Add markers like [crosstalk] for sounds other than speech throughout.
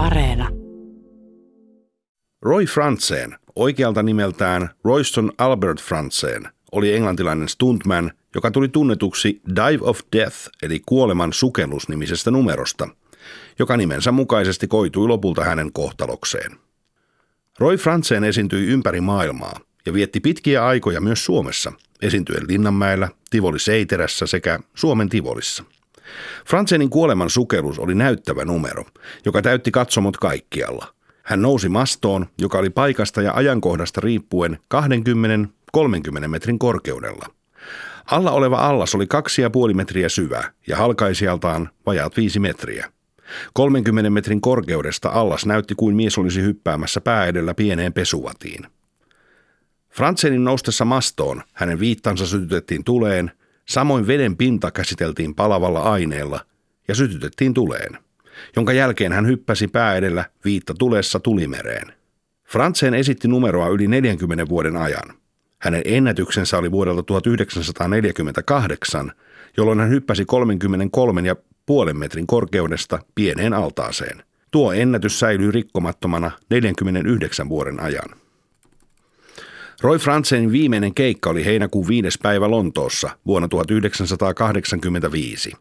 Areena. Roy Frantzen, oikealta nimeltään Royston Albert Frantzen, oli englantilainen stuntman, joka tuli tunnetuksi Dive of Death eli kuoleman sukellus nimisestä numerosta, joka nimensä mukaisesti koitui lopulta hänen kohtalokseen. Roy Frantzen esiintyi ympäri maailmaa ja vietti pitkiä aikoja myös Suomessa, esiintyen Linnanmäellä, Tivoli Seiterässä sekä Suomen Tivolissa. Frantsenin kuoleman sukellus oli näyttävä numero, joka täytti katsomot kaikkialla – hän nousi mastoon, joka oli paikasta ja ajankohdasta riippuen 20-30 metrin korkeudella. Alla oleva allas oli 2,5 metriä syvä ja halkaisijaltaan vajaat 5 metriä. 30 metrin korkeudesta allas näytti kuin mies olisi hyppäämässä pää edellä pieneen pesuvatiin. Fransenin noustessa mastoon hänen viittansa sytytettiin tuleen, samoin veden pinta käsiteltiin palavalla aineella ja sytytettiin tuleen jonka jälkeen hän hyppäsi pää edellä viitta tulessa tulimereen. Frantzen esitti numeroa yli 40 vuoden ajan. Hänen ennätyksensä oli vuodelta 1948, jolloin hän hyppäsi 33 ja puolen metrin korkeudesta pieneen altaaseen. Tuo ennätys säilyy rikkomattomana 49 vuoden ajan. Roy Franzenin viimeinen keikka oli heinäkuun 5. päivä Lontoossa vuonna 1985.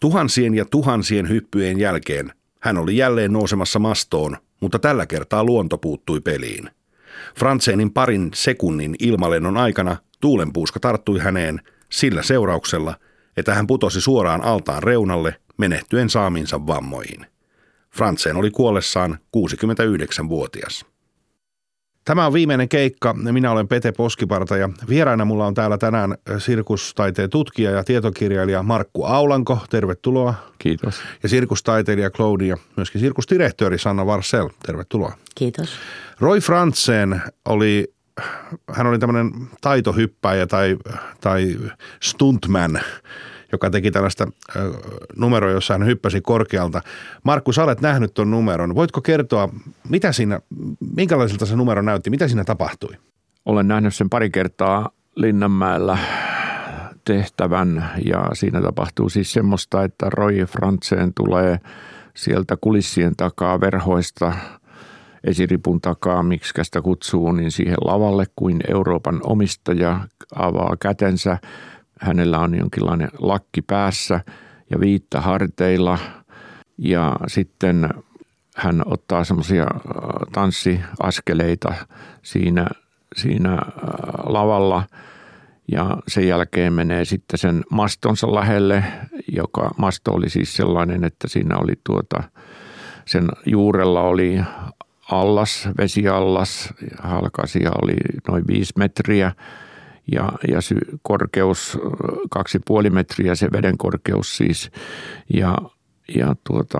Tuhansien ja tuhansien hyppyjen jälkeen hän oli jälleen nousemassa mastoon, mutta tällä kertaa luonto puuttui peliin. Fransenin parin sekunnin ilmalennon aikana tuulenpuuska tarttui häneen sillä seurauksella, että hän putosi suoraan altaan reunalle menehtyen saaminsa vammoihin. Frantseen oli kuollessaan 69-vuotias. Tämä on viimeinen keikka. Minä olen Pete Poskiparta ja vieraana mulla on täällä tänään sirkustaiteen tutkija ja tietokirjailija Markku Aulanko. Tervetuloa. Kiitos. Ja sirkustaiteilija Claudia ja myöskin sirkusdirektööri Sanna Varsel. Tervetuloa. Kiitos. Roy Frantzen oli, hän oli tämmöinen taitohyppäjä tai, tai stuntman – joka teki tällaista numeroa, jossa hän hyppäsi korkealta. Markku, sä olet nähnyt tuon numeron. Voitko kertoa, mitä siinä, minkälaiselta se numero näytti, mitä siinä tapahtui? Olen nähnyt sen pari kertaa Linnanmäellä tehtävän ja siinä tapahtuu siis semmoista, että Roy Frantzen tulee sieltä kulissien takaa verhoista esiripun takaa, miksi sitä kutsuu, niin siihen lavalle kuin Euroopan omistaja avaa kätensä – hänellä on jonkinlainen lakki päässä ja viitta harteilla. Ja sitten hän ottaa semmoisia äh, tanssiaskeleita siinä, siinä äh, lavalla. Ja sen jälkeen menee sitten sen mastonsa lähelle, joka masto oli siis sellainen, että siinä oli tuota, sen juurella oli allas, vesiallas, halkasia oli noin viisi metriä – ja, ja sy, korkeus kaksi puoli metriä se veden korkeus siis. Ja, ja tuota,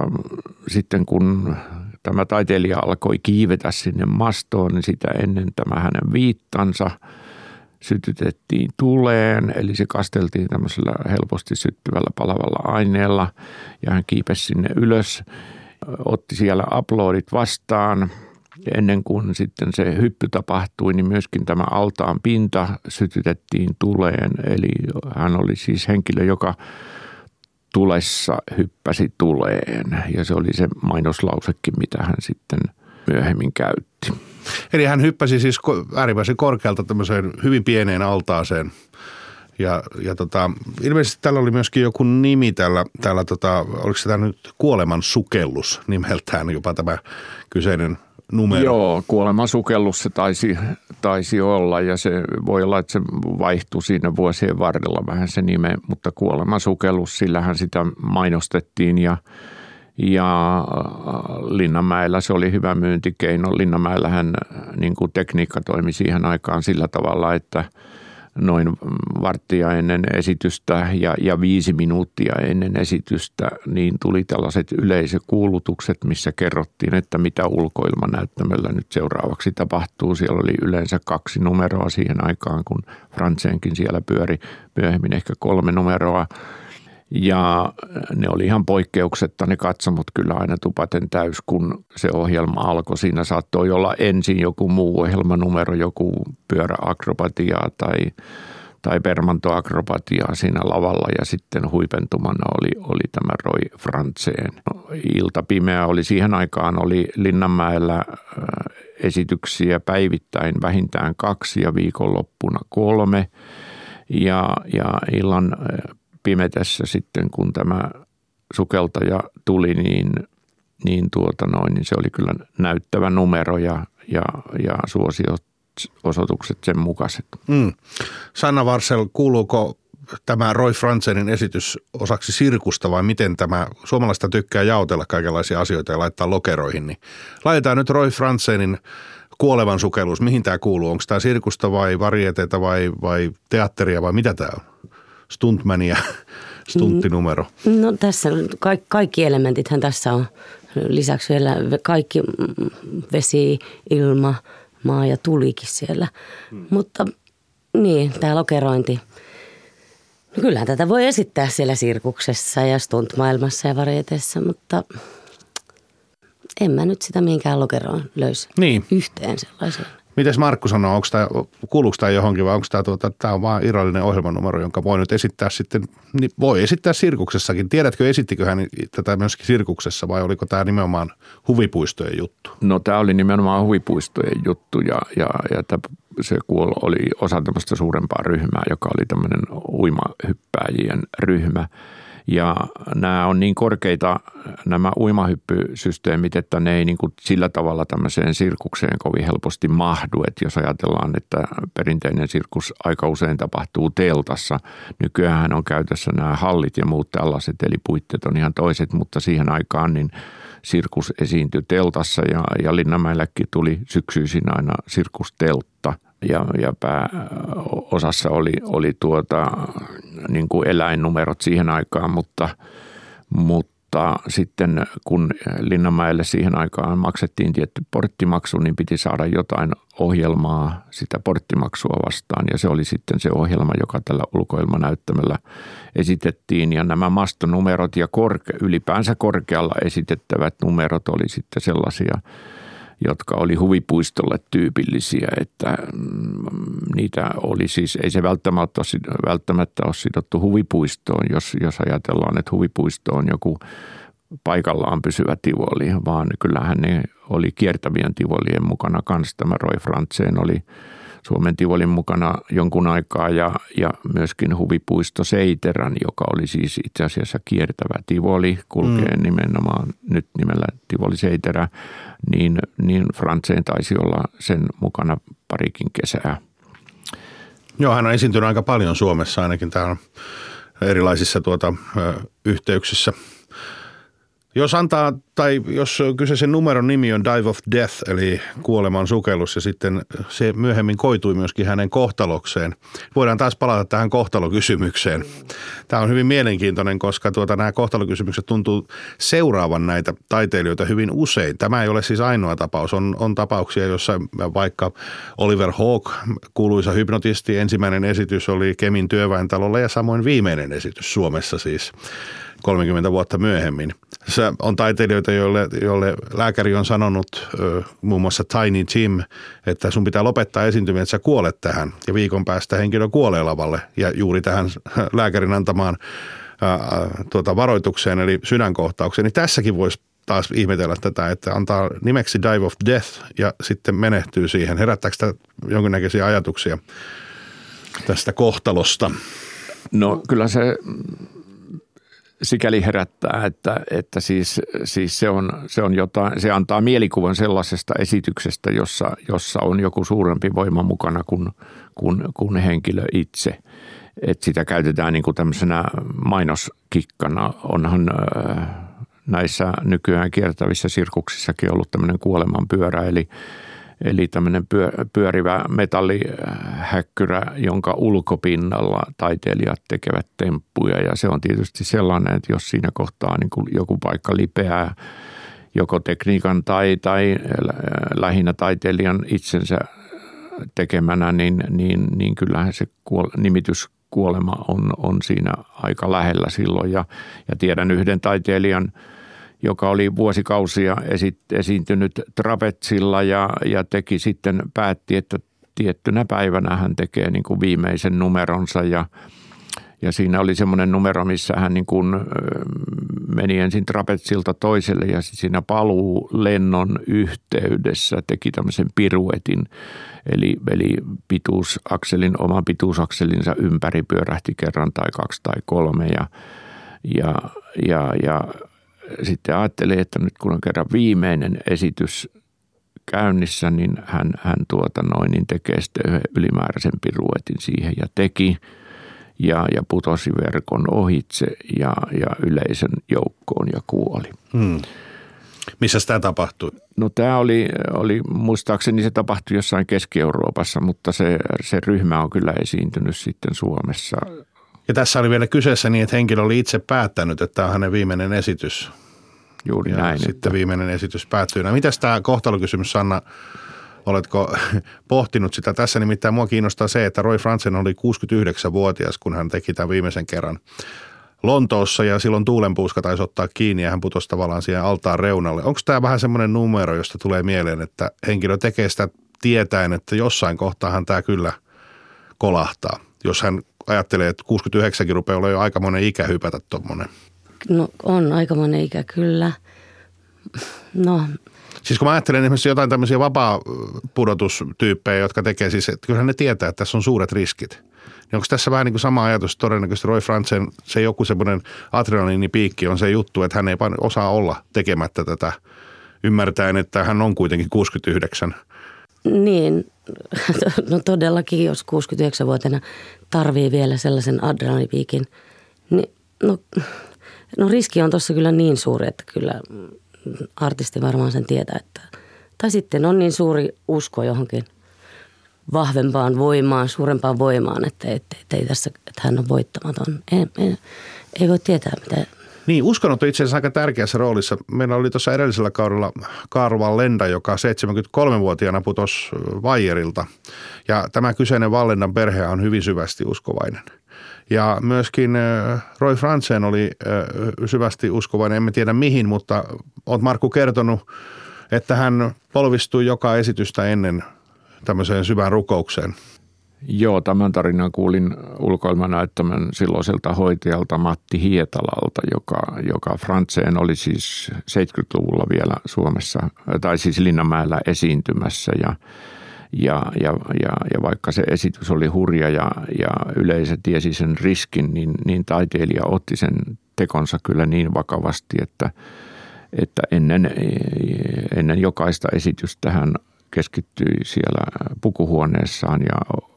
sitten kun tämä taiteilija alkoi kiivetä sinne mastoon, niin sitä ennen tämä hänen viittansa sytytettiin tuleen, eli se kasteltiin tämmöisellä helposti syttyvällä palavalla aineella. Ja hän kiipesi sinne ylös, otti siellä uploadit vastaan – ennen kuin sitten se hyppy tapahtui, niin myöskin tämä altaan pinta sytytettiin tuleen. Eli hän oli siis henkilö, joka tulessa hyppäsi tuleen. Ja se oli se mainoslausekin, mitä hän sitten myöhemmin käytti. Eli hän hyppäsi siis äärimmäisen korkealta tämmöiseen hyvin pieneen altaaseen. Ja, ja tota, ilmeisesti tällä oli myöskin joku nimi tällä, tällä tota, oliko se tämä nyt kuoleman sukellus nimeltään jopa tämä kyseinen numero. Joo, kuoleman sukellus se taisi, taisi olla ja se voi olla, että se vaihtui siinä vuosien varrella vähän se nime, mutta kuoleman sukellus, sillähän sitä mainostettiin ja, ja äh, Linnanmäellä se oli hyvä myyntikeino. Linnanmäellähän niin kuin tekniikka toimi siihen aikaan sillä tavalla, että – noin varttia ennen esitystä ja, ja viisi minuuttia ennen esitystä, niin tuli tällaiset yleisökuulutukset, missä kerrottiin, että mitä ulkoilmanäyttämöllä nyt seuraavaksi tapahtuu. Siellä oli yleensä kaksi numeroa siihen aikaan, kun Fransenkin siellä pyöri myöhemmin ehkä kolme numeroa – ja ne oli ihan poikkeuksetta ne katsomut kyllä aina tupaten täys, kun se ohjelma alkoi. Siinä saattoi olla ensin joku muu ohjelmanumero, joku pyöräakrobatiaa tai, tai permantoakrobatiaa siinä lavalla ja sitten huipentumana oli, oli tämä Roy Frantzeen. Ilta pimeä oli siihen aikaan, oli Linnanmäellä äh, esityksiä päivittäin vähintään kaksi ja viikonloppuna kolme. Ja, ja illan pimetessä sitten, kun tämä sukeltaja tuli, niin, niin, tuota noin, niin se oli kyllä näyttävä numero ja, ja, ja suosiot osoitukset sen mukaiset. Mm. Sanna Varsel, kuuluuko tämä Roy Franzenin esitys osaksi sirkusta vai miten tämä, suomalaista tykkää jaotella kaikenlaisia asioita ja laittaa lokeroihin, niin laitetaan nyt Roy Franzenin kuolevan sukellus. Mihin tämä kuuluu? Onko tämä sirkusta vai varieteita vai, vai teatteria vai mitä tämä on? Stuntmania, stunttinumero. No tässä kaikki, kaikki elementithän tässä on. Lisäksi vielä kaikki vesi, ilma, maa ja tulikin siellä. Hmm. Mutta niin, tämä lokerointi. No kyllähän tätä voi esittää siellä sirkuksessa ja stuntmaailmassa ja varieteessa, mutta en mä nyt sitä mihinkään lokeroon löysi niin. yhteen sellaiseen. Mites Markku sanoo, onko tämä, kuuluuko tämä johonkin vai onko tämä, tuota, tämä on vain irrallinen ohjelmanumero, jonka voi nyt esittää sitten, niin voi esittää sirkuksessakin. Tiedätkö, esittikö hän tätä myöskin sirkuksessa vai oliko tämä nimenomaan huvipuistojen juttu? No tämä oli nimenomaan huvipuistojen juttu ja, ja, ja tämä, se kuol, oli osa tämmöistä suurempaa ryhmää, joka oli tämmöinen uimahyppääjien ryhmä – ja nämä on niin korkeita nämä uimahyppysysteemit, että ne ei niin kuin sillä tavalla tämmöiseen sirkukseen kovin helposti mahdu. Että jos ajatellaan, että perinteinen sirkus aika usein tapahtuu teltassa. Nykyään on käytössä nämä hallit ja muut tällaiset, eli puitteet on ihan toiset, mutta siihen aikaan niin sirkus esiintyi teltassa ja, ja Linnanmäelläkin tuli syksyisin aina sirkusteltta ja, ja pääosassa oli, oli tuota, niin kuin eläinnumerot siihen aikaan, mutta, mutta sitten kun Linnanmäelle siihen aikaan maksettiin tietty porttimaksu, niin piti saada jotain ohjelmaa sitä porttimaksua vastaan. Ja se oli sitten se ohjelma, joka tällä ulkoilmanäyttämällä esitettiin. Ja nämä mastonumerot ja korke, ylipäänsä korkealla esitettävät numerot oli sitten sellaisia – jotka oli huvipuistolle tyypillisiä, että mm, niitä oli siis, ei se välttämättä ole, välttämättä ole sidottu huvipuistoon, jos, jos ajatellaan, että huvipuisto on joku paikallaan pysyvä tivoli, vaan kyllähän ne oli kiertävien tivolien mukana kanssa. Tämä Roy Frantzen oli Suomen Tivolin mukana jonkun aikaa ja, ja myöskin huvipuisto Seiterän, joka oli siis itse asiassa kiertävä Tivoli, kulkee mm. nimenomaan nyt nimellä Tivoli Seiterä, niin, niin Frantseen taisi olla sen mukana parikin kesää. Joo, hän on esiintynyt aika paljon Suomessa ainakin täällä erilaisissa tuota, yhteyksissä – jos antaa, tai jos kyseisen numeron nimi on Dive of Death, eli kuoleman sukellus, ja sitten se myöhemmin koitui myöskin hänen kohtalokseen. Voidaan taas palata tähän kohtalokysymykseen. Tämä on hyvin mielenkiintoinen, koska tuota, nämä kohtalokysymykset tuntuu seuraavan näitä taiteilijoita hyvin usein. Tämä ei ole siis ainoa tapaus. On, on tapauksia, joissa vaikka Oliver Hawke, kuuluisa hypnotisti, ensimmäinen esitys oli Kemin työväentalolla ja samoin viimeinen esitys Suomessa siis 30 vuotta myöhemmin. Se on taiteilijoita, joille, joille lääkäri on sanonut, muun muassa Tiny Tim, että sun pitää lopettaa esiintyminen, että sä kuolet tähän. Ja viikon päästä henkilö kuolee lavalle ja juuri tähän [laughs] lääkärin antamaan tuota, varoitukseen, eli sydänkohtaukseen. Niin tässäkin voisi taas ihmetellä tätä, että antaa nimeksi Dive of Death ja sitten menehtyy siihen. Herättääkö sitä jonkinnäköisiä ajatuksia tästä kohtalosta? No kyllä se sikäli herättää, että, että siis, siis se, on, se, on jotain, se antaa mielikuvan sellaisesta esityksestä, jossa, jossa on joku suurempi voima mukana kuin, kuin, kuin henkilö itse. Et sitä käytetään niin kuin tämmöisenä mainoskikkana. Onhan äh, näissä nykyään kiertävissä sirkuksissakin ollut tämmöinen kuolemanpyörä, eli – Eli tämmöinen pyörivä metallihäkkyrä, jonka ulkopinnalla taiteilijat tekevät temppuja. Ja se on tietysti sellainen, että jos siinä kohtaa niin kuin joku paikka lipeää joko tekniikan tai, tai lähinnä taiteilijan itsensä tekemänä, niin, niin, niin kyllähän se kuole, nimitys kuolema on, on siinä aika lähellä silloin. Ja, ja tiedän yhden taiteilijan – joka oli vuosikausia esi- esiintynyt Trapetsilla ja, ja teki sitten, päätti, että tiettynä päivänä hän tekee niin kuin viimeisen numeronsa ja, ja siinä oli semmoinen numero, missä hän niin kuin meni ensin trapetsilta toiselle ja siinä paluu lennon yhteydessä teki tämmöisen piruetin. Eli, eli pituusakselin, oman pituusakselinsa ympäri pyörähti kerran tai kaksi tai kolme ja, ja, ja, ja sitten ajattelin, että nyt kun on kerran viimeinen esitys käynnissä, niin hän, hän tuota noin, niin tekee sitten yhden ylimääräisen piruetin siihen ja teki ja, ja putosi verkon ohitse ja, ja yleisön joukkoon ja kuoli. Hmm. Missä tämä tapahtui? No tämä oli, oli, muistaakseni se tapahtui jossain Keski-Euroopassa, mutta se, se ryhmä on kyllä esiintynyt sitten Suomessa. Ja tässä oli vielä kyseessä niin, että henkilö oli itse päättänyt, että tämä on hänen viimeinen esitys. Juuri ja näin. Sitten että... viimeinen esitys päättyy. No mitäs tämä kohtalokysymys, Sanna, oletko [laughs] pohtinut sitä? Tässä nimittäin mua kiinnostaa se, että Roy Franzen oli 69-vuotias, kun hän teki tämän viimeisen kerran Lontoossa ja silloin tuulenpuuska taisi ottaa kiinni ja hän putosi tavallaan siihen altaan reunalle. Onko tämä vähän semmoinen numero, josta tulee mieleen, että henkilö tekee sitä tietäen, että jossain kohtaahan tämä kyllä kolahtaa, jos hän ajattelee, että 69 rupeaa olla jo aikamoinen ikä hypätä tuommoinen. No on aikamoinen ikä kyllä. No Siis kun mä ajattelen esimerkiksi jotain tämmöisiä vapaa-pudotustyyppejä, jotka tekee siis, että kyllähän ne tietää, että tässä on suuret riskit. Niin onko tässä vähän niin kuin sama ajatus, todennäköisesti Roy Franzen, se joku semmoinen adrenaliinipiikki on se juttu, että hän ei osaa olla tekemättä tätä ymmärtäen, että hän on kuitenkin 69. Niin, [laughs] no todellakin, jos 69-vuotiaana tarvii vielä sellaisen adrenalipiikin, niin no, no riski on tuossa kyllä niin suuri, että kyllä artisti varmaan sen tietää. Että, tai sitten on niin suuri usko johonkin vahvempaan voimaan, suurempaan voimaan, että, että, että, ei tässä, että hän on voittamaton. Ei, ei, ei voi tietää, mitä, niin, uskonnot on itse asiassa aika tärkeässä roolissa. Meillä oli tuossa edellisellä kaudella Karl Lenda, joka 73-vuotiaana putosi Vajerilta. Ja tämä kyseinen Vallendan perhe on hyvin syvästi uskovainen. Ja myöskin Roy Franzen oli syvästi uskovainen, emme tiedä mihin, mutta olet Markku kertonut, että hän polvistui joka esitystä ennen tämmöiseen syvään rukoukseen. Joo, tämän tarinan kuulin ulkoilmanäyttämön silloiselta hoitajalta Matti Hietalalta, joka, joka Frantseen oli siis 70-luvulla vielä Suomessa, tai siis Linnanmäellä esiintymässä. Ja ja, ja, ja, ja vaikka se esitys oli hurja ja, ja yleisö tiesi sen riskin, niin, niin taiteilija otti sen tekonsa kyllä niin vakavasti, että, että ennen, ennen jokaista esitystä hän keskittyi siellä pukuhuoneessaan ja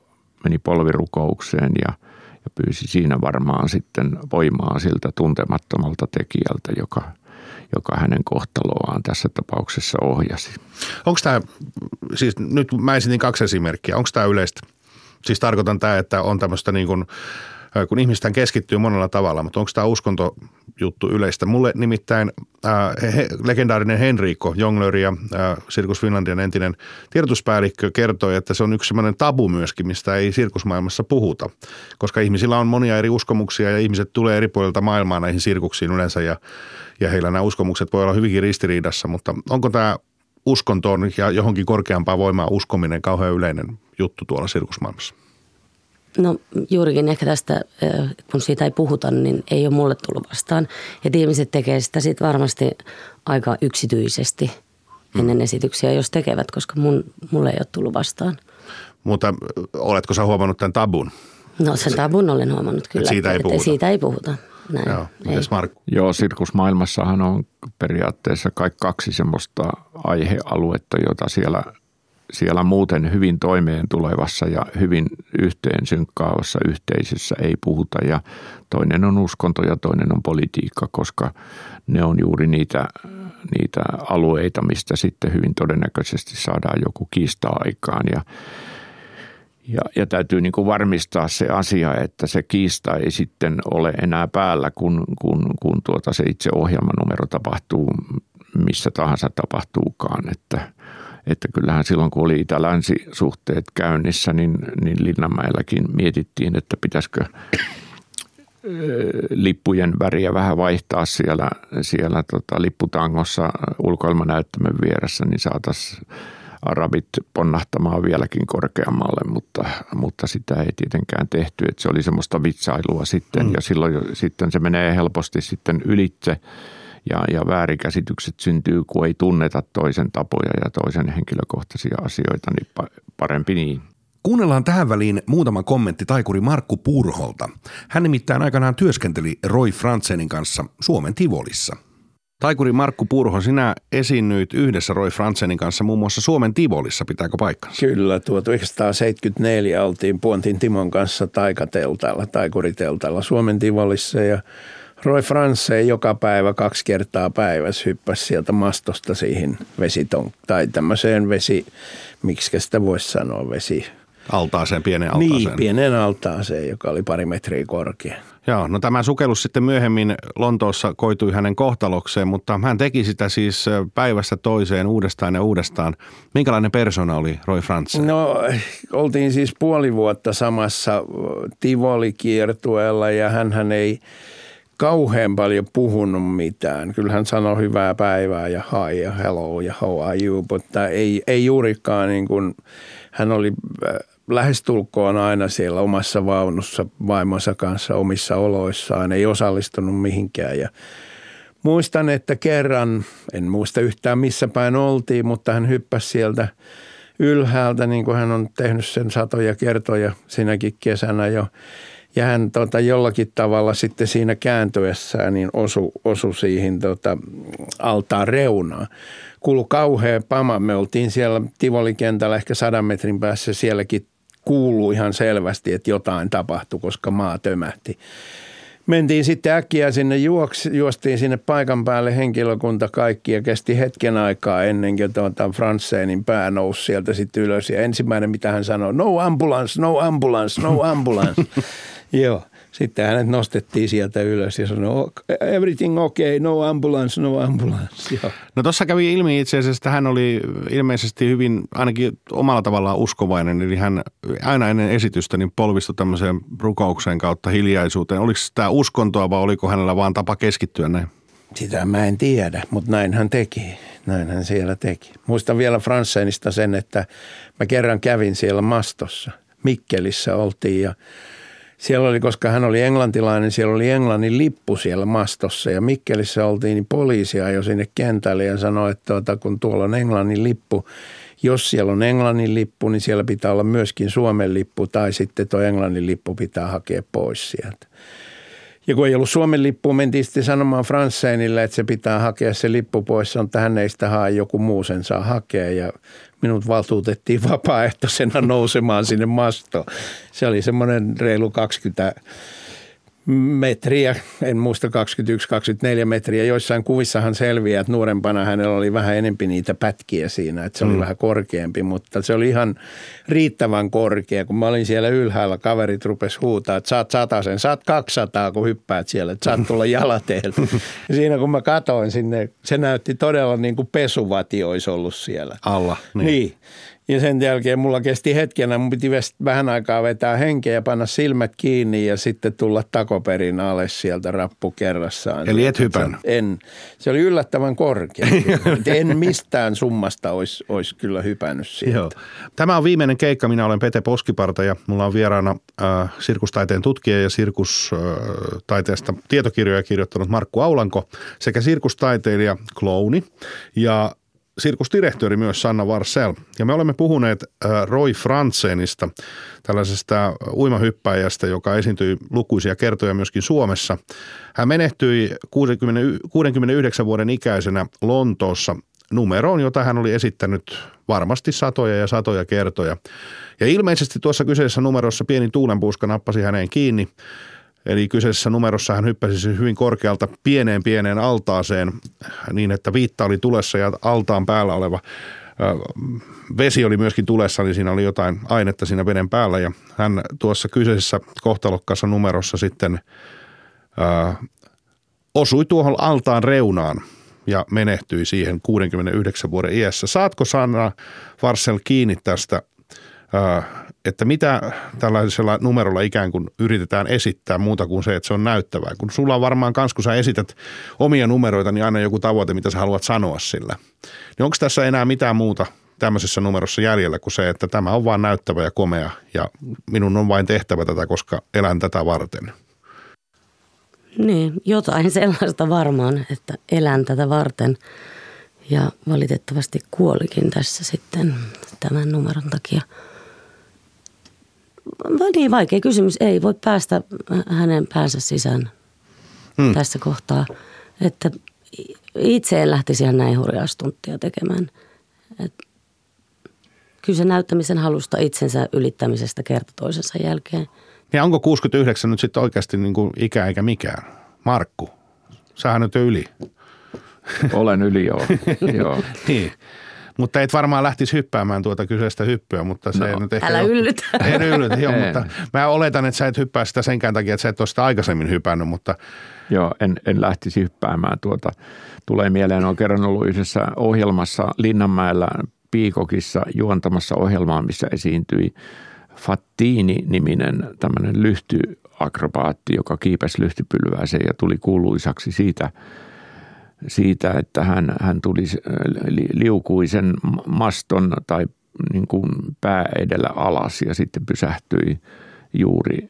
meni polvirukoukseen ja, ja pyysi siinä varmaan sitten voimaa siltä tuntemattomalta tekijältä, joka – joka hänen kohtaloaan tässä tapauksessa ohjasi. Onko tämä, siis nyt mä esitin kaksi esimerkkiä, onko tämä yleistä? Siis tarkoitan tämä, että on tämmöistä niin kuin, kun ihmistä keskittyy monella tavalla, mutta onko tämä uskontojuttu yleistä? Mulle nimittäin äh, he, legendaarinen Henriikko Jonglöri ja äh, Sirkus Finlandian entinen tiedotuspäällikkö kertoi, että se on yksi sellainen tabu myöskin, mistä ei sirkusmaailmassa puhuta, koska ihmisillä on monia eri uskomuksia ja ihmiset tulee eri puolilta maailmaa näihin sirkuksiin yleensä ja ja heillä nämä uskomukset voi olla hyvinkin ristiriidassa, mutta onko tämä uskontoon ja johonkin korkeampaan voimaan uskominen kauhean yleinen juttu tuolla sirkusmaailmassa? No juurikin ehkä tästä, kun siitä ei puhuta, niin ei ole mulle tullut vastaan. Ja ihmiset tekee sitä sitten varmasti aika yksityisesti ennen esityksiä, jos tekevät, koska mun, mulle ei ole tullut vastaan. Mutta oletko sä huomannut tämän tabun? No sen tabun olen huomannut kyllä. siitä ei puhuta. Siitä ei puhuta. Näin. Joo, mites Markku? Joo, sirkusmaailmassahan on periaatteessa kaikki kaksi semmoista aihealuetta, jota siellä, siellä muuten hyvin toimeen tulevassa ja hyvin yhteen synkkaavassa yhteisössä ei puhuta. Ja toinen on uskonto ja toinen on politiikka, koska ne on juuri niitä, niitä alueita, mistä sitten hyvin todennäköisesti saadaan joku kiista aikaan. Ja ja, ja täytyy niin kuin varmistaa se asia, että se kiista ei sitten ole enää päällä, kun, kun, kun tuota se itse ohjelmanumero tapahtuu missä tahansa tapahtuukaan. Että, että kyllähän silloin, kun oli itä-länsi-suhteet käynnissä, niin, niin Linnanmäelläkin mietittiin, että pitäisikö lippujen väriä vähän vaihtaa siellä, siellä tota, lipputangossa ulkoilmanäyttämön vieressä, niin saataisiin arabit ponnahtamaan vieläkin korkeammalle, mutta, mutta sitä ei tietenkään tehty. Että se oli semmoista vitsailua sitten mm. ja silloin sitten se menee helposti sitten ylitse ja, ja väärikäsitykset syntyy, kun ei tunneta toisen tapoja ja toisen henkilökohtaisia asioita, niin parempi niin. Kuunnellaan tähän väliin muutama kommentti taikuri Markku Purholta. Hän nimittäin aikanaan työskenteli Roy Franzenin kanssa Suomen Tivolissa. Taikuri Markku Purho, sinä esiinnyit yhdessä Roy Franzenin kanssa muun muassa Suomen Tivolissa, pitääkö paikkansa? Kyllä, 1974 oltiin Puontin Timon kanssa taikateltalla, taikuriteltalla Suomen Tivolissa ja Roy France joka päivä kaksi kertaa päivässä hyppäsi sieltä mastosta siihen vesiton, tai tämmöiseen vesi, miksi sitä voisi sanoa, vesi, Altaaseen, pienen altaaseen. Niin, pienen altaaseen, joka oli pari metriä korkea. Joo, no tämä sukellus sitten myöhemmin Lontoossa koitui hänen kohtalokseen, mutta hän teki sitä siis päivästä toiseen uudestaan ja uudestaan. Minkälainen persona oli Roy France? No, oltiin siis puoli vuotta samassa Tivoli-kiertueella ja hän ei kauhean paljon puhunut mitään. Kyllä hän sanoi hyvää päivää ja hi ja hello ja how are you, mutta ei, ei juurikaan niin kuin, hän oli lähestulkoon aina siellä omassa vaunussa vaimonsa kanssa omissa oloissaan, ei osallistunut mihinkään. Ja muistan, että kerran, en muista yhtään missä päin oltiin, mutta hän hyppäsi sieltä ylhäältä, niin kuin hän on tehnyt sen satoja kertoja sinäkin kesänä jo. Ja hän tota, jollakin tavalla sitten siinä kääntyessään niin osu, osu siihen tota, altaan reunaan. Kuulu kauhea pama. Me oltiin siellä Tivolikentällä ehkä sadan metrin päässä. Sielläkin kuuluu ihan selvästi, että jotain tapahtui, koska maa tömähti. Mentiin sitten äkkiä sinne, juoks, juostiin sinne paikan päälle henkilökunta kaikki ja kesti hetken aikaa ennen kuin tuota Fransenin pää nousi sieltä sitten ylös. Ja ensimmäinen, mitä hän sanoi, no ambulance, no ambulance, no ambulance. [laughs] Joo. Sitten hänet nostettiin sieltä ylös ja sanoi, everything okay, no ambulance, no ambulance. [laughs] Joo. No tuossa kävi ilmi itse asiassa, että hän oli ilmeisesti hyvin ainakin omalla tavallaan uskovainen. Eli hän aina ennen esitystä niin polvistui tämmöiseen rukoukseen kautta hiljaisuuteen. Oliko tämä uskontoa vai oliko hänellä vaan tapa keskittyä näin? Sitä mä en tiedä, mutta näin hän teki. Näin hän siellä teki. Muistan vielä Fransenista sen, että mä kerran kävin siellä mastossa. Mikkelissä oltiin ja siellä oli, koska hän oli englantilainen, siellä oli Englannin lippu siellä mastossa ja Mikkelissä oltiin, niin poliisi jo sinne kentälle ja sanoi, että tuota, kun tuolla on Englannin lippu, jos siellä on Englannin lippu, niin siellä pitää olla myöskin Suomen lippu tai sitten tuo Englannin lippu pitää hakea pois sieltä. Ja kun ei ollut Suomen lippu, mentiin sitten sanomaan Fransseinille, että se pitää hakea se lippu pois. Se on, että hän ei sitä hae, joku muu sen saa hakea. Ja minut valtuutettiin vapaaehtoisena [laughs] nousemaan sinne mastoon. Se oli semmoinen reilu 20 metriä, en muista 21-24 metriä. Joissain kuvissahan selviää, että nuorempana hänellä oli vähän enempi niitä pätkiä siinä, että se oli mm. vähän korkeampi, mutta se oli ihan riittävän korkea. Kun mä olin siellä ylhäällä, kaverit rupes huutaa, että saat sen, saat 200, kun hyppäät siellä, että saat tulla jalateelle. [laughs] siinä kun mä katoin sinne, se näytti todella niin kuin pesuvati olisi ollut siellä. Alla. Niin. niin. Ja sen jälkeen mulla kesti hetkenä, mun piti vähän aikaa vetää henkeä ja panna silmät kiinni ja sitten tulla takoperin alas sieltä rappu kerrassaan. Eli et hypännyt? En. Se oli yllättävän korkea. [laughs] en mistään summasta olisi, olisi kyllä hypännyt sieltä. Joo. Tämä on viimeinen keikka. Minä olen Pete Poskiparta ja mulla on vieraana äh, sirkustaiteen tutkija ja sirkustaiteesta tietokirjoja kirjoittanut Markku Aulanko sekä sirkustaiteilija Klouni. Ja sirkusdirektori myös Sanna Varsel. Ja me olemme puhuneet äh, Roy Franzenista, tällaisesta uimahyppäjästä, joka esiintyi lukuisia kertoja myöskin Suomessa. Hän menehtyi 60, 69 vuoden ikäisenä Lontoossa numeroon, jota hän oli esittänyt varmasti satoja ja satoja kertoja. Ja ilmeisesti tuossa kyseisessä numerossa pieni tuulenpuuska nappasi häneen kiinni Eli kyseisessä numerossa hän hyppäsi siis hyvin korkealta pieneen pieneen altaaseen niin, että viitta oli tulessa ja altaan päällä oleva vesi oli myöskin tulessa, niin siinä oli jotain ainetta siinä veden päällä ja hän tuossa kyseisessä kohtalokkaassa numerossa sitten ää, osui tuohon altaan reunaan ja menehtyi siihen 69 vuoden iässä. Saatko Sanna Varsel kiinni tästä että mitä tällaisella numerolla ikään kuin yritetään esittää muuta kuin se, että se on näyttävää. Kun sulla on varmaan kans, kun sä esität omia numeroita, niin aina joku tavoite, mitä sä haluat sanoa sillä. Niin onko tässä enää mitään muuta tämmöisessä numerossa jäljellä kuin se, että tämä on vain näyttävä ja komea ja minun on vain tehtävä tätä, koska elän tätä varten. Niin, jotain sellaista varmaan, että elän tätä varten. Ja valitettavasti kuolikin tässä sitten tämän numeron takia. Niin vaikea kysymys. Ei voi päästä hänen päänsä sisään hmm. tässä kohtaa. Että itse en lähtisi ihan näin hurjaa stuntia tekemään. Et kyllä se näyttämisen halusta itsensä ylittämisestä kerta toisensa jälkeen. Ja onko 69 nyt sitten oikeasti niin kuin ikä eikä mikään? Markku, sähän nyt yli. Olen yli, joo. [laughs] joo. niin. Mutta et varmaan lähtisi hyppäämään tuota kyseistä hyppyä, mutta se no, nyt ehkä... Älä yllytä. [laughs] En yllytä, joo, [laughs] mutta mä oletan, että sä et hyppää sitä senkään takia, että sä et ole sitä aikaisemmin hypännyt, mutta... Joo, en, en lähtisi hyppäämään tuota. Tulee mieleen, on kerran ollut yhdessä ohjelmassa Linnanmäellä Piikokissa juontamassa ohjelmaa, missä esiintyi Fattini-niminen tämmöinen lyhtyakrobaatti, joka kiipesi lyhtypylvääseen ja tuli kuuluisaksi siitä, siitä että hän, hän tuli liukui sen maston tai niin kuin pää edellä alas ja sitten pysähtyi juuri,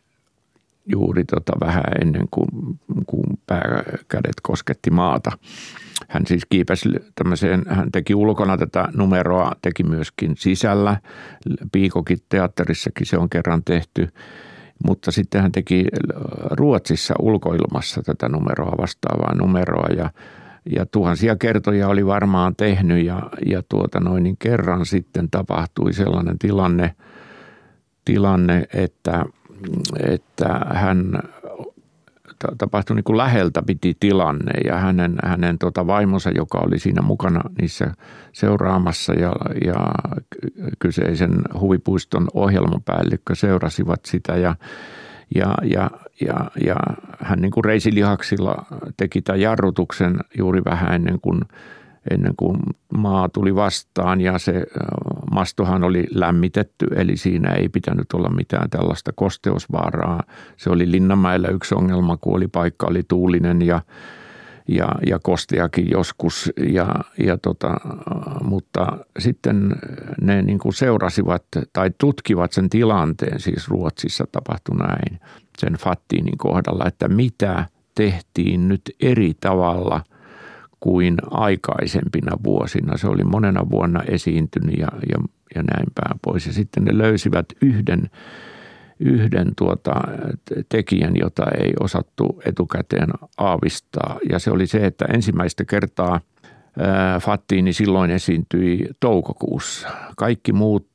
juuri tota vähän ennen kuin, kuin pääkädet kosketti maata. Hän siis kiipesi tämmöiseen, hän teki ulkona tätä numeroa, teki myöskin sisällä. Piikokin teatterissakin se on kerran tehty. Mutta sitten hän teki Ruotsissa ulkoilmassa tätä numeroa, vastaavaa numeroa ja, ja tuhansia kertoja oli varmaan tehnyt ja, ja tuota noin, niin kerran sitten tapahtui sellainen tilanne, tilanne että, että hän tapahtui niin kuin läheltä piti tilanne ja hänen, hänen tota vaimonsa, joka oli siinä mukana niissä seuraamassa ja, ja kyseisen huvipuiston ohjelmapäällikkö seurasivat sitä ja, ja, ja, ja, ja hän niin kuin reisilihaksilla teki tämän jarrutuksen juuri vähän ennen kuin – ennen kuin maa tuli vastaan. Ja se mastohan oli lämmitetty, eli siinä ei pitänyt olla mitään tällaista kosteusvaaraa. Se oli Linnanmäellä yksi ongelma, kun oli paikka oli tuulinen ja, ja, ja kosteakin joskus, ja, ja tota, mutta sitten ne niin kuin seurasivat tai tutkivat sen tilanteen, siis Ruotsissa tapahtui näin, sen Fattiinin kohdalla, että mitä tehtiin nyt eri tavalla – kuin aikaisempina vuosina. Se oli monena vuonna esiintynyt ja, ja, ja näin päin pois. Ja sitten ne löysivät yhden, yhden tuota, tekijän, jota ei osattu etukäteen aavistaa. Ja se oli se, että ensimmäistä kertaa Fattiini silloin esiintyi toukokuussa. Kaikki muut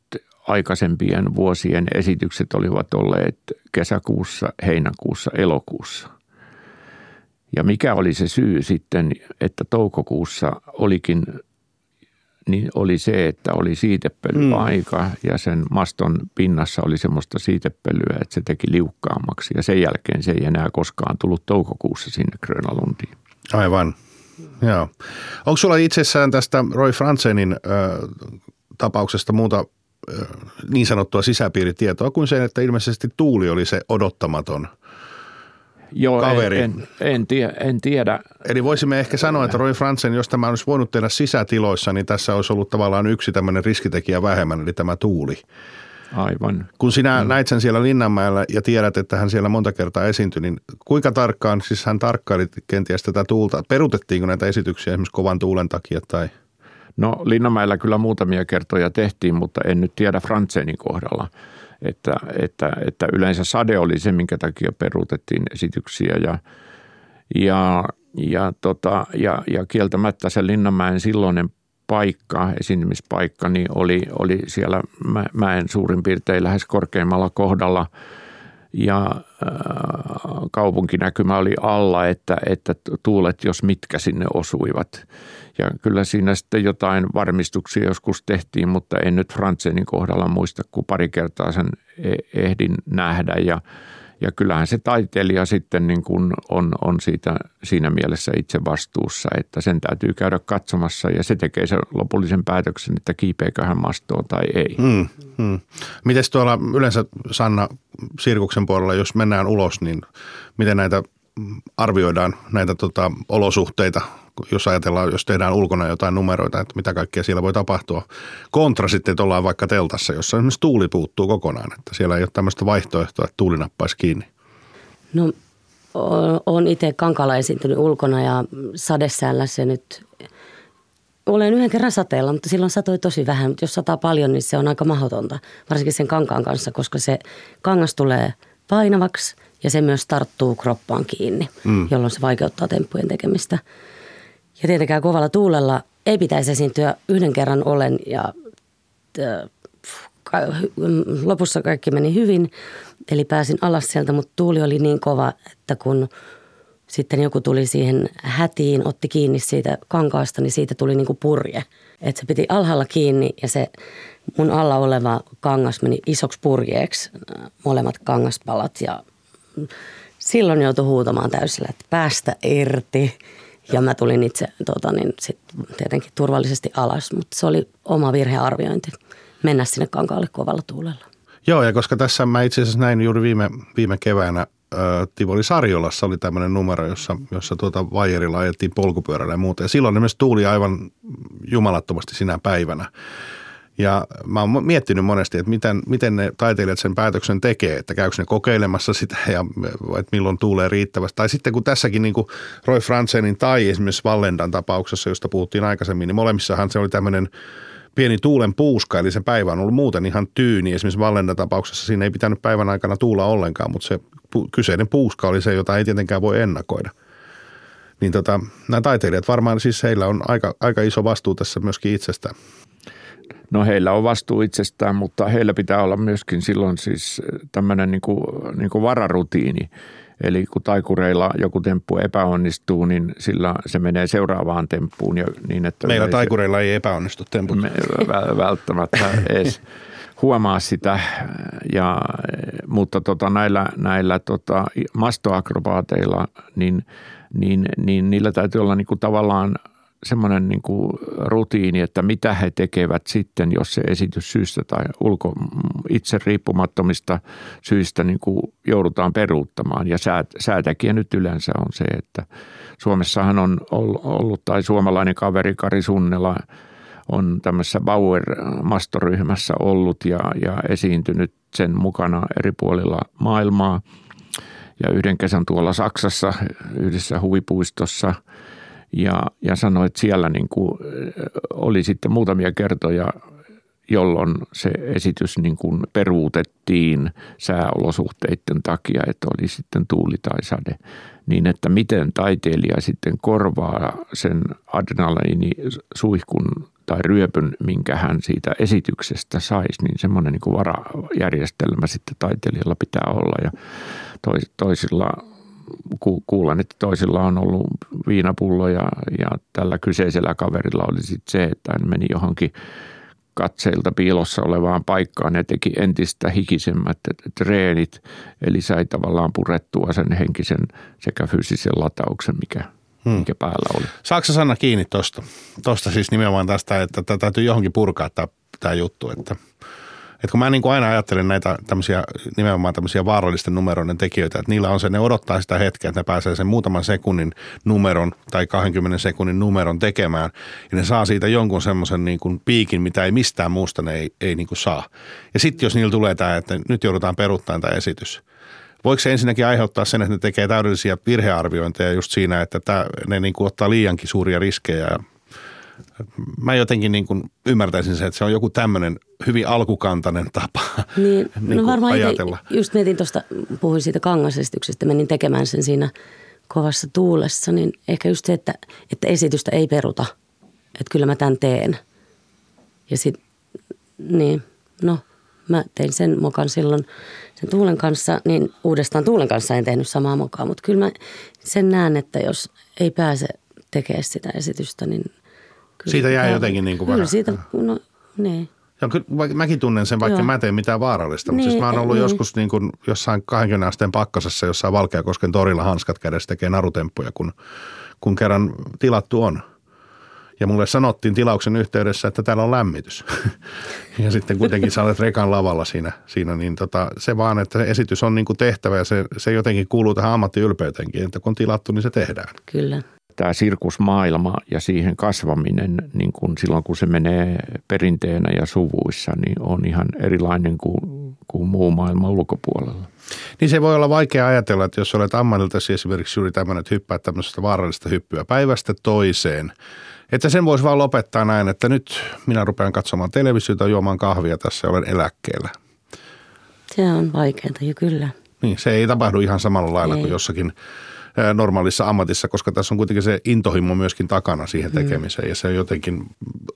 aikaisempien vuosien esitykset olivat olleet kesäkuussa, heinäkuussa, elokuussa – ja mikä oli se syy sitten, että toukokuussa olikin niin oli se, että oli siitepelyaika mm. ja sen maston pinnassa oli semmoista siitepelyä, että se teki liukkaammaksi. Ja sen jälkeen se ei enää koskaan tullut toukokuussa sinne Grönalundiin. Aivan, joo. Onko sulla itsessään tästä Roy Franzenin ö, tapauksesta muuta niin sanottua sisäpiiritietoa kuin se, että ilmeisesti Tuuli oli se odottamaton – Joo, kaveri. En, en, tie, en tiedä. Eli voisimme ehkä sanoa, että Roy Franzen, jos tämä olisi voinut tehdä sisätiloissa, niin tässä olisi ollut tavallaan yksi tämmöinen riskitekijä vähemmän, eli tämä tuuli. Aivan. Kun sinä mm. näit sen siellä Linnanmäellä ja tiedät, että hän siellä monta kertaa esiintyi, niin kuinka tarkkaan, siis hän tarkkaili kenties tätä tuulta, perutettiinko näitä esityksiä esimerkiksi kovan tuulen takia tai? No Linnanmäellä kyllä muutamia kertoja tehtiin, mutta en nyt tiedä Frantsenin kohdalla – että, että, että yleensä sade oli se, minkä takia peruutettiin esityksiä ja, ja, ja, tota, ja, ja kieltämättä se Linnanmäen silloinen paikka, esiintymispaikka, niin oli, oli siellä mäen suurin piirtein lähes korkeimmalla kohdalla ja äh, kaupunkinäkymä oli alla, että, että tuulet jos mitkä sinne osuivat. Ja kyllä siinä sitten jotain varmistuksia joskus tehtiin, mutta en nyt Frantsenin kohdalla muista, kun pari kertaa sen e-, ehdin nähdä. Ja, ja kyllähän se taiteilija sitten niin kuin on, on siitä, siinä mielessä itse vastuussa, että sen täytyy käydä katsomassa ja se tekee sen lopullisen päätöksen, että kiipeekö hän mastoon tai ei. Hmm, hmm. Miten tuolla yleensä Sanna Sirkuksen puolella, jos mennään ulos, niin miten näitä arvioidaan näitä tota, olosuhteita jos ajatellaan, jos tehdään ulkona jotain numeroita, että mitä kaikkea siellä voi tapahtua. Kontra sitten, että ollaan vaikka teltassa, jossa esimerkiksi tuuli puuttuu kokonaan, että siellä ei ole tämmöistä vaihtoehtoa, että tuuli nappaisi kiinni. No, olen itse kankalla esiintynyt ulkona ja sadesäällä se nyt olen yhden kerran sateella, mutta silloin satoi tosi vähän. Mutta jos sataa paljon, niin se on aika mahdotonta, varsinkin sen kankaan kanssa, koska se kangas tulee painavaksi ja se myös tarttuu kroppaan kiinni, mm. jolloin se vaikeuttaa temppujen tekemistä. Ja tietenkään kovalla tuulella ei pitäisi esiintyä yhden kerran olen ja lopussa kaikki meni hyvin. Eli pääsin alas sieltä, mutta tuuli oli niin kova, että kun sitten joku tuli siihen hätiin, otti kiinni siitä kankaasta, niin siitä tuli niin kuin purje. Että se piti alhaalla kiinni ja se mun alla oleva kangas meni isoksi purjeeksi, molemmat kangaspalat ja silloin joutui huutamaan täysillä, että päästä irti. Ja mä tulin itse tota, niin sit tietenkin turvallisesti alas, mutta se oli oma virhearviointi mennä sinne kankaalle kovalla tuulella. Joo, ja koska tässä mä itse asiassa näin juuri viime, viime keväänä Tivoli Sarjolassa oli tämmöinen numero, jossa, jossa tuota vaijerilla ajettiin polkupyörällä ja muuta. Ja silloin esimerkiksi tuuli aivan jumalattomasti sinä päivänä. Ja mä oon miettinyt monesti, että miten, miten ne taiteilijat sen päätöksen tekee, että käykö ne kokeilemassa sitä ja että milloin tuulee riittävästi. Tai sitten kun tässäkin niin kuin Roy Franzenin tai esimerkiksi Vallendan tapauksessa, josta puhuttiin aikaisemmin, niin molemmissahan se oli tämmöinen pieni tuulen puuska, eli se päivä on ollut muuten ihan tyyni. Esimerkiksi Vallendan tapauksessa siinä ei pitänyt päivän aikana tuulla ollenkaan, mutta se kyseinen puuska oli se, jota ei tietenkään voi ennakoida. Niin tota, nämä taiteilijat varmaan siis heillä on aika, aika iso vastuu tässä myöskin itsestään. No heillä on vastuu itsestään, mutta heillä pitää olla myöskin silloin siis tämmöinen niin kuin, niin kuin vararutiini. Eli kun taikureilla joku temppu epäonnistuu, niin sillä se menee seuraavaan temppuun. Ja niin, että Meillä taikureilla ei epäonnistu temput. Me, välttämättä edes huomaa sitä, ja, mutta tota, näillä, näillä tota, mastoakrobaateilla, niin, niin, niin niillä täytyy olla niin kuin tavallaan – semmoinen niin kuin rutiini, että mitä he tekevät sitten, jos se esitys syystä tai ulko itse riippumattomista syistä niin kuin joudutaan peruuttamaan. Ja säätäkiä nyt yleensä on se, että Suomessahan on ollut, tai suomalainen kaveri Kari Sunnela on tämmöisessä Bauer-mastoryhmässä ollut ja, ja esiintynyt sen mukana eri puolilla maailmaa. Ja yhden kesän tuolla Saksassa yhdessä huvipuistossa – ja, ja sanoi, että siellä niin kuin oli sitten muutamia kertoja, jolloin se esitys niin kuin peruutettiin sääolosuhteiden takia, että oli sitten tuuli tai sade. Niin että miten taiteilija sitten korvaa sen adrenaliinisuihkun tai ryöpyn, minkä hän siitä esityksestä saisi, niin semmoinen niin kuin varajärjestelmä sitten taiteilijalla pitää olla. Ja toisilla kuulen, että toisilla on ollut viinapullo ja, ja tällä kyseisellä kaverilla oli sitten se, että hän meni johonkin katseilta piilossa olevaan paikkaan ja teki entistä hikisemmät treenit, eli sai tavallaan purettua sen henkisen sekä fyysisen latauksen, mikä, hmm. mikä päällä oli. Saako Sanna kiinni tuosta? Tuosta siis nimenomaan tästä, että täytyy johonkin purkaa tämä juttu, että – et kun mä niin kuin aina ajattelen näitä tämmöisiä, nimenomaan tämmöisiä vaarallisten numeroiden tekijöitä, että niillä on se, ne odottaa sitä hetkeä, että ne pääsee sen muutaman sekunnin numeron tai 20 sekunnin numeron tekemään ja ne saa siitä jonkun semmoisen niin kuin piikin, mitä ei mistään muusta ne ei, ei niin kuin saa. Ja sitten jos niillä tulee tämä, että nyt joudutaan peruuttamaan tämä esitys, voiko se ensinnäkin aiheuttaa sen, että ne tekee täydellisiä virhearviointeja just siinä, että tämä, ne niin kuin ottaa liiankin suuria riskejä ja mä jotenkin niin kuin ymmärtäisin se, että se on joku tämmöinen hyvin alkukantainen tapa niin, [laughs] niin no varmaan ajatella. Itse, just mietin tuosta, puhuin siitä kangasestyksestä, menin tekemään sen siinä kovassa tuulessa, niin ehkä just se, että, että esitystä ei peruta, että kyllä mä tämän teen. Ja sitten, niin, no mä tein sen mokan silloin sen tuulen kanssa, niin uudestaan tuulen kanssa en tehnyt samaa mokaa, mutta kyllä mä sen näen, että jos ei pääse tekemään sitä esitystä, niin – Kyllä, siitä jää jotenkin niin kuin Kyllä vähän. siitä, no niin. Ja kyllä, mäkin tunnen sen, vaikka Joo. mä teen mitään vaarallista. Mutta siis niin, siis mä oon ollut niin. joskus niin kuin jossain 20 asteen pakkasessa jossain Valkeakosken torilla hanskat kädessä tekee narutemppuja, kun, kun kerran tilattu on. Ja mulle sanottiin tilauksen yhteydessä, että täällä on lämmitys. [laughs] ja sitten kuitenkin sä olet rekan lavalla siinä, siinä niin tota, se vaan, että se esitys on niin kuin tehtävä ja se, se jotenkin kuuluu tähän ammattiylpeyteenkin, että kun on tilattu, niin se tehdään. Kyllä. Tämä sirkusmaailma ja siihen kasvaminen niin kuin silloin, kun se menee perinteenä ja suvuissa, niin on ihan erilainen kuin, kuin muu maailma ulkopuolella. Niin se voi olla vaikea ajatella, että jos olet ammatiltasi esimerkiksi juuri tämmöinen, että hyppää tämmöisestä vaarallista hyppyä päivästä toiseen, että sen voisi vaan lopettaa näin, että nyt minä rupean katsomaan televisiota, juomaan kahvia tässä ja olen eläkkeellä. Se on vaikeaa jo kyllä. Niin, se ei tapahdu ihan samalla lailla ei. kuin jossakin normaalissa ammatissa, koska tässä on kuitenkin se intohimo myöskin takana siihen mm. tekemiseen. Mm. Ja se on jotenkin,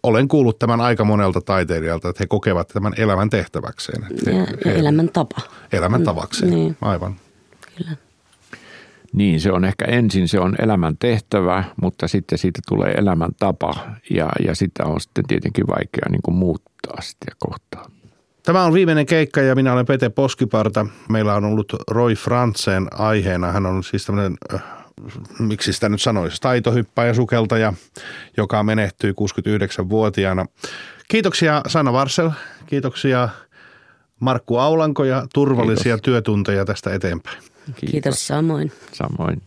olen kuullut tämän aika monelta taiteilijalta, että he kokevat tämän elämän tehtäväkseen. He, ja he, elämän tapa. Elämän tavakseen, niin. aivan. Kyllä. Niin, se on ehkä ensin se on elämän tehtävä, mutta sitten siitä tulee elämän tapa ja, ja sitä on sitten tietenkin vaikea niin kuin muuttaa sitten kohtaa. Tämä on viimeinen keikka ja minä olen Pete Poskiparta. Meillä on ollut Roy Frantzen aiheena. Hän on siis tämmöinen, äh, miksi sitä nyt sanoisi, taitohyppäjä, sukeltaja, joka menehtyi 69-vuotiaana. Kiitoksia Sanna Varsel, kiitoksia Markku Aulanko ja turvallisia Kiitos. työtunteja tästä eteenpäin. Kiitos, Kiitos samoin. Samoin.